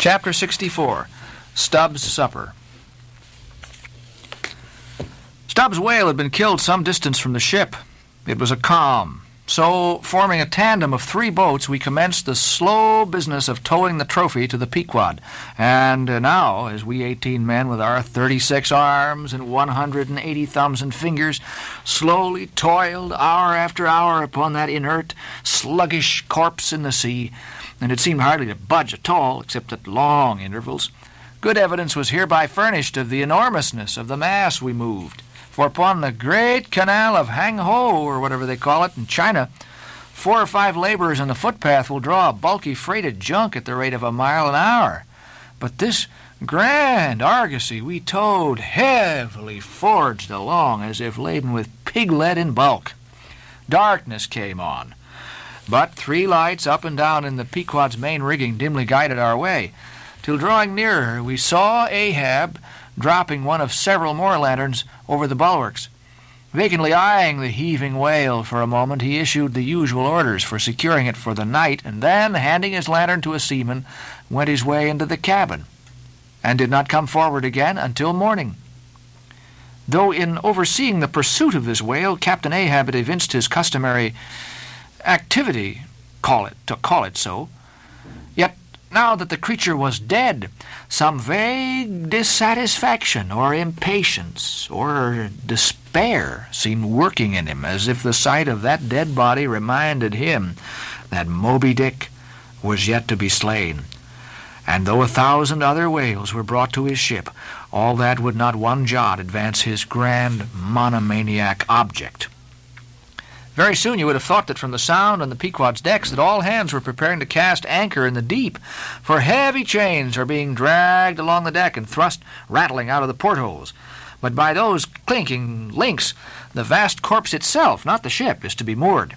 Chapter 64 Stubb's Supper. Stubb's whale had been killed some distance from the ship. It was a calm. So, forming a tandem of three boats, we commenced the slow business of towing the trophy to the Pequod. And uh, now, as we eighteen men with our thirty-six arms and one hundred and eighty thumbs and fingers slowly toiled hour after hour upon that inert, sluggish corpse in the sea, and it seemed hardly to budge at all, except at long intervals, good evidence was hereby furnished of the enormousness of the mass we moved. For upon the great canal of Hang Ho, or whatever they call it, in China, four or five laborers in the footpath will draw a bulky freighted junk at the rate of a mile an hour. But this grand argosy we towed heavily forged along as if laden with pig lead in bulk. Darkness came on, but three lights up and down in the Pequod's main rigging dimly guided our way, till drawing nearer we saw Ahab dropping one of several more lanterns over the bulwarks. Vacantly eyeing the heaving whale for a moment, he issued the usual orders for securing it for the night, and then, handing his lantern to a seaman, went his way into the cabin, and did not come forward again until morning. Though in overseeing the pursuit of this whale, Captain Ahab had evinced his customary activity, call it to call it so, yet now that the creature was dead, some vague dissatisfaction or impatience or despair seemed working in him, as if the sight of that dead body reminded him that Moby Dick was yet to be slain. And though a thousand other whales were brought to his ship, all that would not one jot advance his grand monomaniac object. Very soon you would have thought that from the sound on the Pequod's decks that all hands were preparing to cast anchor in the deep, for heavy chains are being dragged along the deck and thrust rattling out of the portholes. But by those clinking links, the vast corpse itself, not the ship, is to be moored.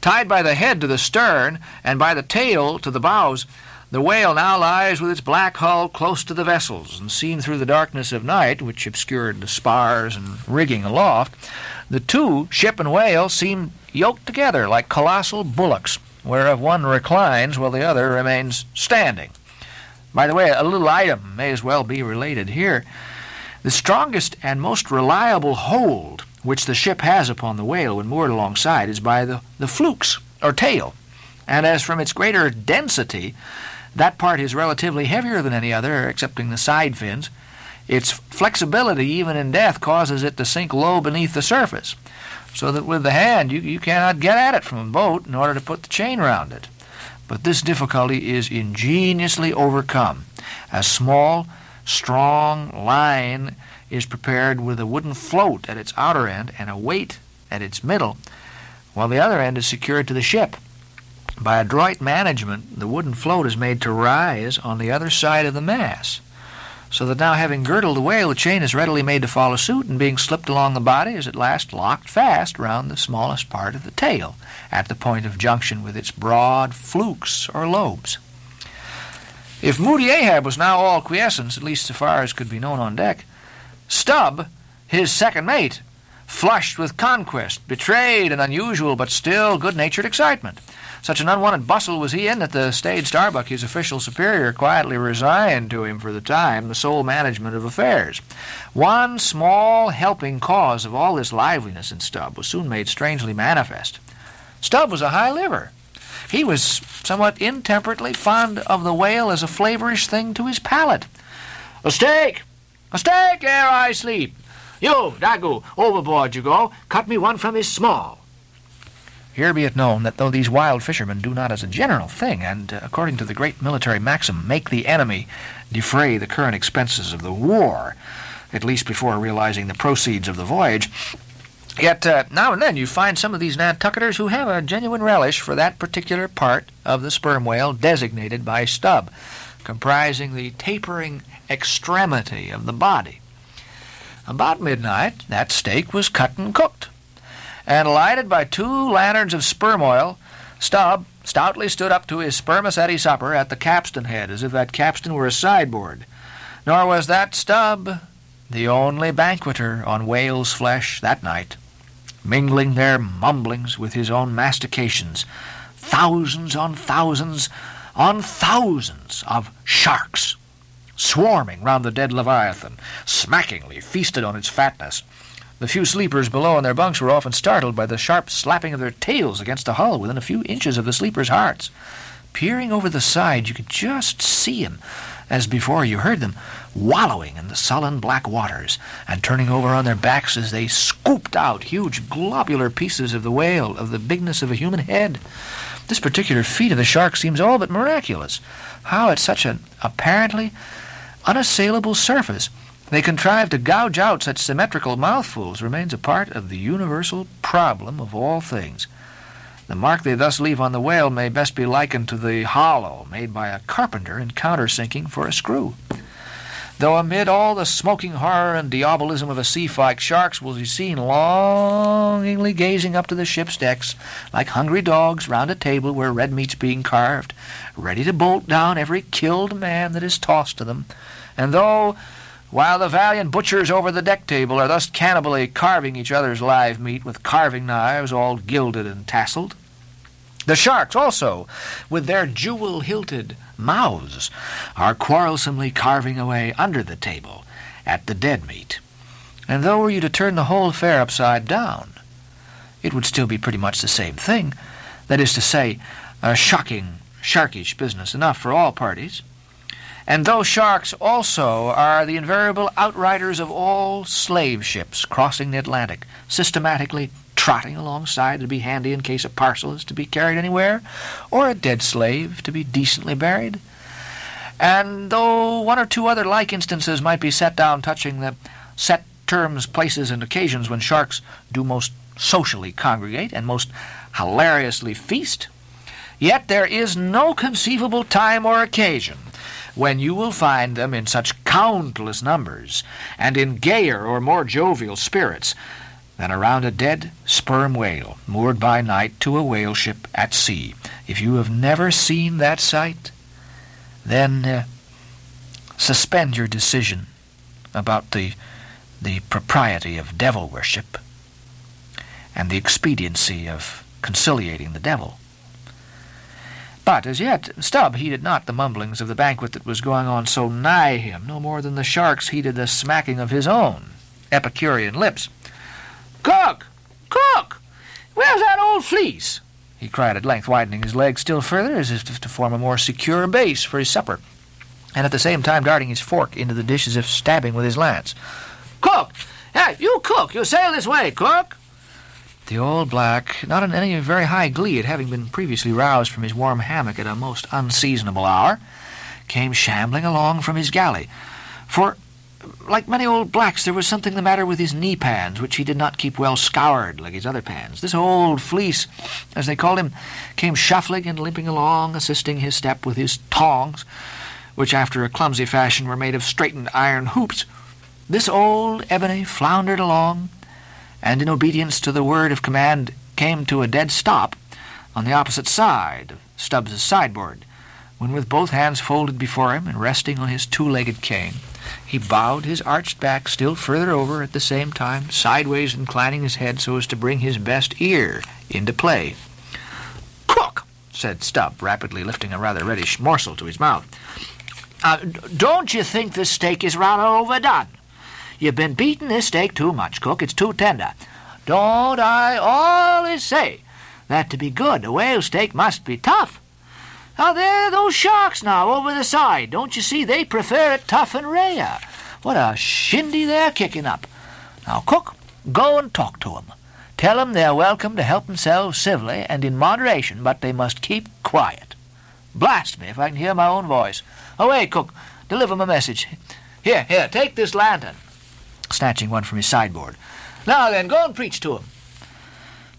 Tied by the head to the stern and by the tail to the bows, the whale now lies with its black hull close to the vessels, and seen through the darkness of night, which obscured the spars and rigging aloft, the two, ship and whale, seem yoked together like colossal bullocks, whereof one reclines while the other remains standing. By the way, a little item may as well be related here. The strongest and most reliable hold which the ship has upon the whale when moored alongside is by the, the flukes, or tail. And as from its greater density, that part is relatively heavier than any other, excepting the side fins, its flexibility, even in death, causes it to sink low beneath the surface, so that with the hand you, you cannot get at it from a boat in order to put the chain round it. But this difficulty is ingeniously overcome. A small, strong line is prepared with a wooden float at its outer end and a weight at its middle, while the other end is secured to the ship. By adroit management, the wooden float is made to rise on the other side of the mass so that now having girdled the whale, the chain is readily made to follow suit, and being slipped along the body is at last locked fast round the smallest part of the tail, at the point of junction with its broad flukes or lobes. If Moody Ahab was now all quiescence, at least so far as could be known on deck, Stubb, his second mate, flushed with conquest, betrayed an unusual but still good-natured excitement. Such an unwanted bustle was he in that the staid Starbuck, his official superior, quietly resigned to him for the time the sole management of affairs. One small helping cause of all this liveliness in Stubb was soon made strangely manifest. Stubb was a high liver. He was somewhat intemperately fond of the whale as a flavorish thing to his palate. A steak! A steak ere I sleep! You, Daggoo, overboard you go. Cut me one from his small. Here be it known that though these wild fishermen do not as a general thing, and uh, according to the great military maxim, make the enemy defray the current expenses of the war, at least before realizing the proceeds of the voyage, yet uh, now and then you find some of these Nantucketers who have a genuine relish for that particular part of the sperm whale designated by Stubb, comprising the tapering extremity of the body. About midnight, that steak was cut and cooked and lighted by two lanterns of sperm oil, Stubb stoutly stood up to his spermaceti supper at the capstan head, as if that capstan were a sideboard. Nor was that Stubb the only banqueter on whale's flesh that night. Mingling their mumblings with his own mastications, thousands on thousands on thousands of sharks, swarming round the dead Leviathan, smackingly feasted on its fatness. The few sleepers below in their bunks were often startled by the sharp slapping of their tails against the hull within a few inches of the sleepers' hearts. Peering over the side, you could just see 'em, as before you heard them, wallowing in the sullen black waters, and turning over on their backs as they scooped out huge globular pieces of the whale of the bigness of a human head. This particular feat of the shark seems all but miraculous. How at such an apparently unassailable surface they contrive to gouge out such symmetrical mouthfuls remains a part of the universal problem of all things. The mark they thus leave on the whale may best be likened to the hollow made by a carpenter in countersinking for a screw. Though amid all the smoking horror and diabolism of a sea fight, sharks will be seen longingly gazing up to the ship's decks like hungry dogs round a table where red meat's being carved, ready to bolt down every killed man that is tossed to them. And though while the valiant butchers over the deck table are thus cannibally carving each other's live meat with carving knives all gilded and tasseled. The sharks also, with their jewel-hilted mouths, are quarrelsomely carving away under the table at the dead meat. And though were you to turn the whole affair upside down, it would still be pretty much the same thing. That is to say, a shocking, sharkish business enough for all parties. And though sharks also are the invariable outriders of all slave ships crossing the Atlantic, systematically trotting alongside to be handy in case a parcel is to be carried anywhere, or a dead slave to be decently buried, and though one or two other like instances might be set down touching the set terms, places, and occasions when sharks do most socially congregate and most hilariously feast, yet there is no conceivable time or occasion when you will find them in such countless numbers and in gayer or more jovial spirits than around a dead sperm whale moored by night to a whale ship at sea. If you have never seen that sight, then uh, suspend your decision about the the propriety of devil worship and the expediency of conciliating the devil. But as yet Stubb heeded not the mumblings of the banquet that was going on so nigh him, no more than the sharks heeded the smacking of his own Epicurean lips. Cook! Cook! Where's that old fleece? he cried at length, widening his legs still further as if to form a more secure base for his supper, and at the same time darting his fork into the dish as if stabbing with his lance. Cook! Hey, you cook! You sail this way, cook! The old black, not in any very high glee at having been previously roused from his warm hammock at a most unseasonable hour, came shambling along from his galley. For, like many old blacks, there was something the matter with his knee pans, which he did not keep well scoured like his other pans. This old fleece, as they called him, came shuffling and limping along, assisting his step with his tongs, which after a clumsy fashion were made of straightened iron hoops. This old ebony floundered along, and in obedience to the word of command came to a dead stop on the opposite side of Stubbs's sideboard, when with both hands folded before him and resting on his two-legged cane, he bowed his arched back still further over at the same time, sideways inclining his head so as to bring his best ear into play. Cook, said Stubb, rapidly lifting a rather reddish morsel to his mouth. Uh, don't you think this steak is rather overdone? You've been beating this steak too much, cook. It's too tender. Don't I always say that to be good, a whale steak must be tough? Now, there are those sharks now over the side. Don't you see? They prefer it tough and rare. What a shindy they're kicking up. Now, cook, go and talk to 'em. Tell 'em they're welcome to help themselves civilly and in moderation, but they must keep quiet. Blast me if I can hear my own voice. Away, cook. Deliver my message. Here, here, take this lantern snatching one from his sideboard. Now then, go and preach to him.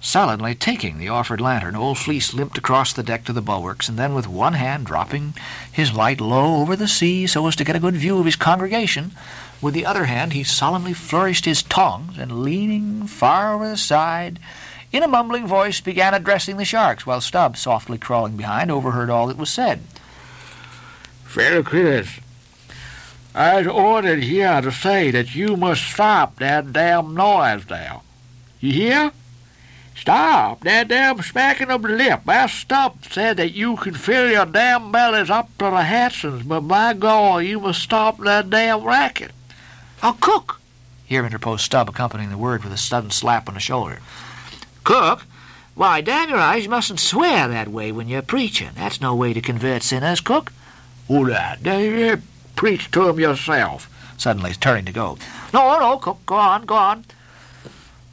Sullenly taking the offered lantern, old Fleece limped across the deck to the bulwarks, and then with one hand dropping his light low over the sea so as to get a good view of his congregation, with the other hand he solemnly flourished his tongs, and leaning far over the side, in a mumbling voice began addressing the sharks, while Stubb, softly crawling behind, overheard all that was said. Fellow critters, I've ordered here to say that you must stop that damn noise now. You hear? Stop that damn smacking of the lip. Master Stubb said that you can fill your damn bellies up to the hatsons, but by God, you must stop that damn racket. Oh, cook! Here interposed Stubb, accompanying the word with a sudden slap on the shoulder. Cook? Why, damn your eyes, you mustn't swear that way when you're preaching. That's no way to convert sinners, Cook. Who that? Preach to him yourself. Suddenly turning to go. No, no, Cook, go on, go on.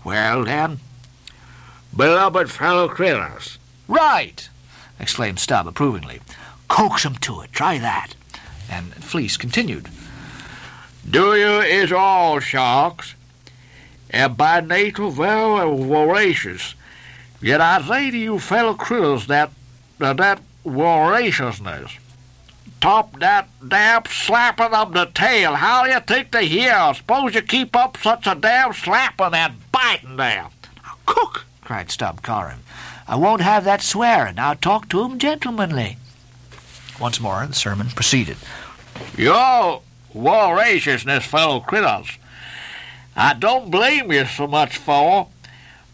Well, then, beloved fellow critters. Right! exclaimed Stubb approvingly. Coax 'em to it. Try that. And Fleece continued. Do you is all sharks, and by nature very voracious. Yet I say to you fellow critters that that voraciousness top that damn slapping of the tail. How do you think to hear? Suppose you keep up such a damn slapping and biting there. Cook, cried Stubb, collaring. I won't have that swearing. Now talk to 'em gentlemanly. Once more the sermon proceeded. Your voraciousness, fellow critters, I don't blame you so much for.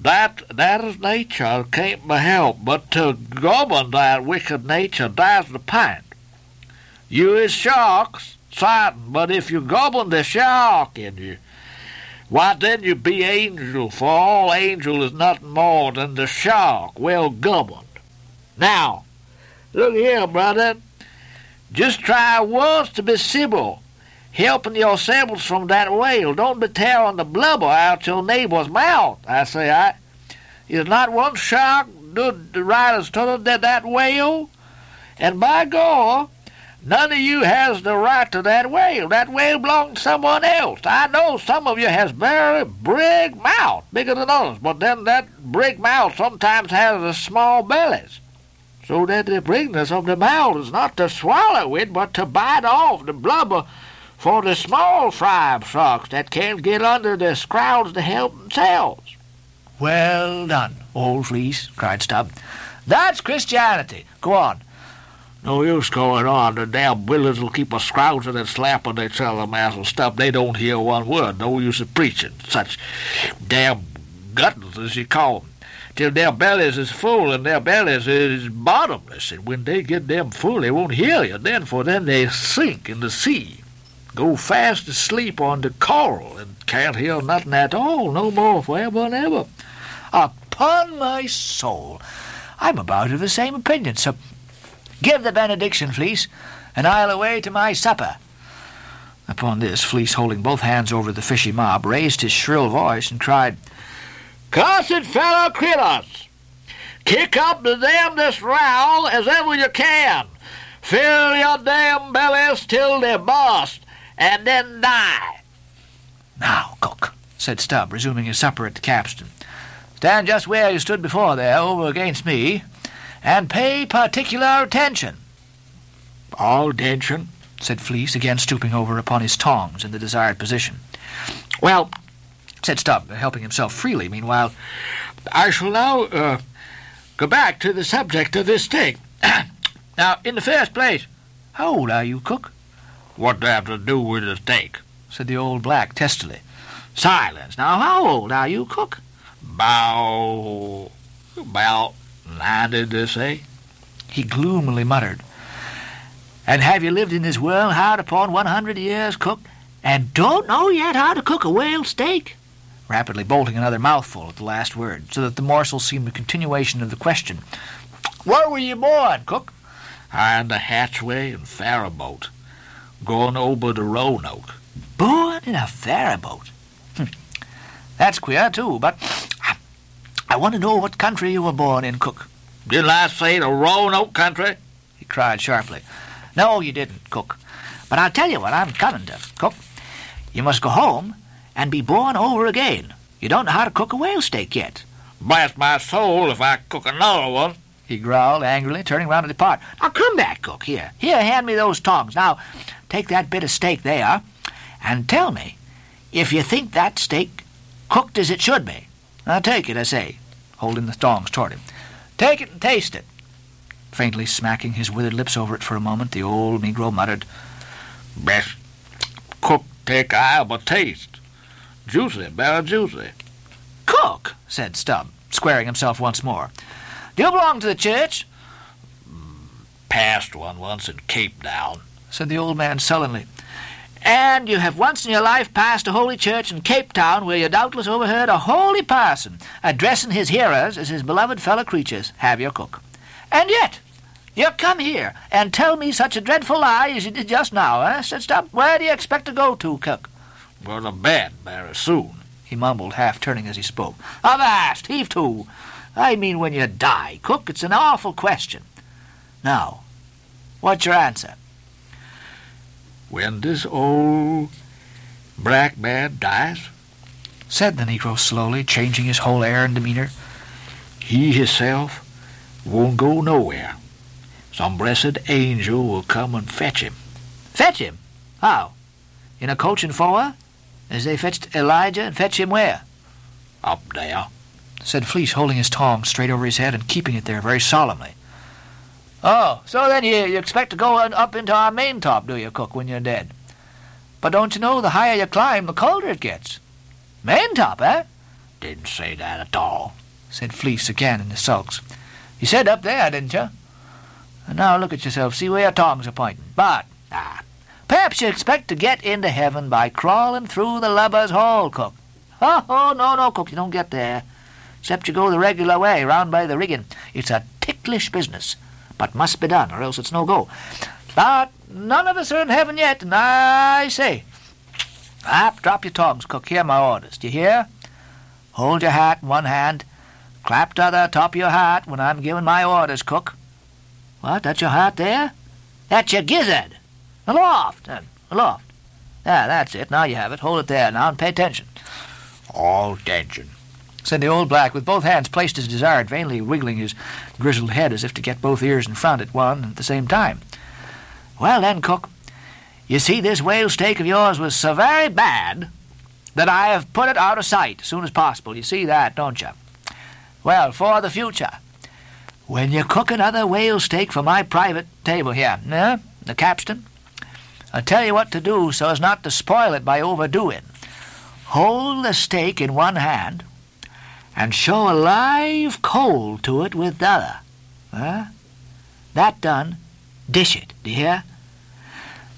That that is nature can't be helped, but to govern that wicked nature, that's the point. You is sharks, certain, but if you govern the shark in you, why then you be angel, for all angel is nothing more than the shark well governed. Now, look here, brother. Just try once to be civil, helping yourselves from that whale. Don't be tearing the blubber out your neighbor's mouth, I say I. Is not one shark do the right as to that, that whale? And by God, None of you has the right to that whale. That whale belongs to someone else. I know some of you has very big mouth, bigger than others, but then that big mouth sometimes has the small bellies. So that the bigness of the mouth is not to swallow it, but to bite off the blubber for the small fry sharks that can't get under the scrouds to help themselves. Well done, old fleece, cried Stubb. That's Christianity. Go on. No use going on. The damn willards will keep a scrounging and slapping each other, master Stubb. They don't hear one word. No use of preaching. Such damn guttons, as you call 'em, Till their bellies is full and their bellies is bottomless. And when they get them full, they won't hear you. Then for then they sink in the sea. Go fast asleep on the coral and can't hear nothing at all. No more forever and ever. Upon my soul, I'm about of the same opinion, so Give the benediction, Fleece, and I'll away to my supper. Upon this, Fleece, holding both hands over the fishy mob, raised his shrill voice and cried, Cussed fellow critters! Kick up the damnedest row as ever you can. Fill your damn bellies till they burst, and then die. Now, cook, said Stubb, resuming his supper at the capstan. Stand just where you stood before there, over against me, and pay particular attention. All attention, said Fleece, again stooping over upon his tongs in the desired position. Well, said Stubb, helping himself freely meanwhile, I shall now uh, go back to the subject of this steak. now, in the first place, how old are you, cook? What do have to do with the steak? said the old black testily. Silence. Now, how old are you, cook? Bow, about I did say? He gloomily muttered. And have you lived in this world hard upon one hundred years, cook, and don't know yet how to cook a whale steak? Rapidly bolting another mouthful at the last word, so that the morsel seemed a continuation of the question. Where were you born, cook? In the hatchway and ferryboat, going over the Roanoke. Born in a ferryboat? Hm. That's queer, too, but I want to know what country you were born in, Cook. Didn't I say the Roanoke country? He cried sharply. No, you didn't, Cook. But I'll tell you what I'm coming to, Cook. You must go home and be born over again. You don't know how to cook a whale steak yet. Bless my soul if I cook another one, he growled angrily, turning round to depart. Now come back, Cook. Here, here, hand me those tongs. Now, take that bit of steak there, and tell me if you think that steak cooked as it should be. Now take it, I say holding the thongs toward him. Take it and taste it. Faintly smacking his withered lips over it for a moment, the old Negro muttered, Best cook take I ever taste. Juicy, very juicy. Cook, said Stubb, squaring himself once more. Do you belong to the church? Mm, Passed one once in Cape Town. said the old man sullenly. And you have once in your life passed a holy church in Cape Town where you doubtless overheard a holy parson addressing his hearers as his beloved fellow creatures, have your cook. And yet, you come here and tell me such a dreadful lie as you did just now, eh? Said Stubb. Where do you expect to go to, cook? Go to bed very soon. He mumbled, half turning as he spoke. Avast, heave to. I mean when you die, cook. It's an awful question. Now, what's your answer? When this old black man dies, said the Negro slowly, changing his whole air and demeanor, he himself won't go nowhere. Some blessed angel will come and fetch him. Fetch him? How? In a coach and four? As they fetched Elijah and fetch him where? Up there, said Fleece, holding his tongs straight over his head and keeping it there very solemnly. Oh, so then you, you expect to go up into our main top, do you, Cook, when you're dead? But don't you know the higher you climb, the colder it gets? Main top, eh? Didn't say that at all, said Fleece again in the sulks. You said up there, didn't you? And now look at yourself, see where your tongs are pointing. But, ah, perhaps you expect to get into heaven by crawling through the lubber's hole, Cook. Oh, oh, no, no, Cook, you don't get there. Except you go the regular way, round by the rigging. It's a ticklish business but must be done, or else it's no go. But none of us are in heaven yet, and I say, up, drop your tongs, cook. Hear my orders. Do you hear? Hold your hat in one hand, clap t'other top of your hat when I'm giving my orders, cook. What? That's your hat there? That's your gizzard. Aloft, then. Aloft. There, that's it. Now you have it. Hold it there now and pay attention. All attention said the old black, with both hands placed as desired, vainly wiggling his grizzled head as if to get both ears in front at one and at the same time. Well, then, cook, you see, this whale steak of yours was so very bad that I have put it out of sight as soon as possible. You see that, don't you? Well, for the future, when you cook another whale steak for my private table here, eh, the capstan, I'll tell you what to do so as not to spoil it by overdoing. Hold the steak in one hand, and show a live coal to it with the other. Huh? That done, dish it, do you hear?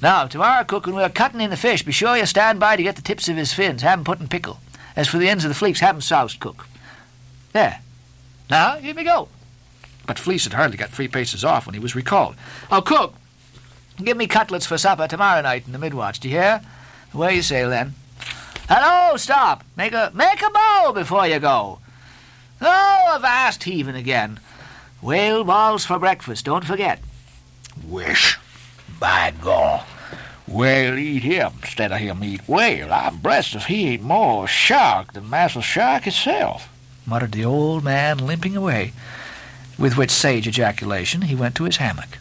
Now, tomorrow, cook, when we're cutting in the fish, be sure you stand by to get the tips of his fins. Have 'em put in pickle. As for the ends of the flukes, have 'em soused, cook. There. Now, here we go. But Fleece had hardly got three paces off when he was recalled. Oh, cook, give me cutlets for supper tomorrow night in the midwatch, do you hear? Away you sail, then. Hello, stop! Make a make a bow before you go. Oh, avast heaving again. Whale balls for breakfast, don't forget. Wish. By gall. Whale eat him instead of him eat whale. I'm blessed if he ain't more shark than Master Shark himself, muttered the old man, limping away, with which sage ejaculation he went to his hammock.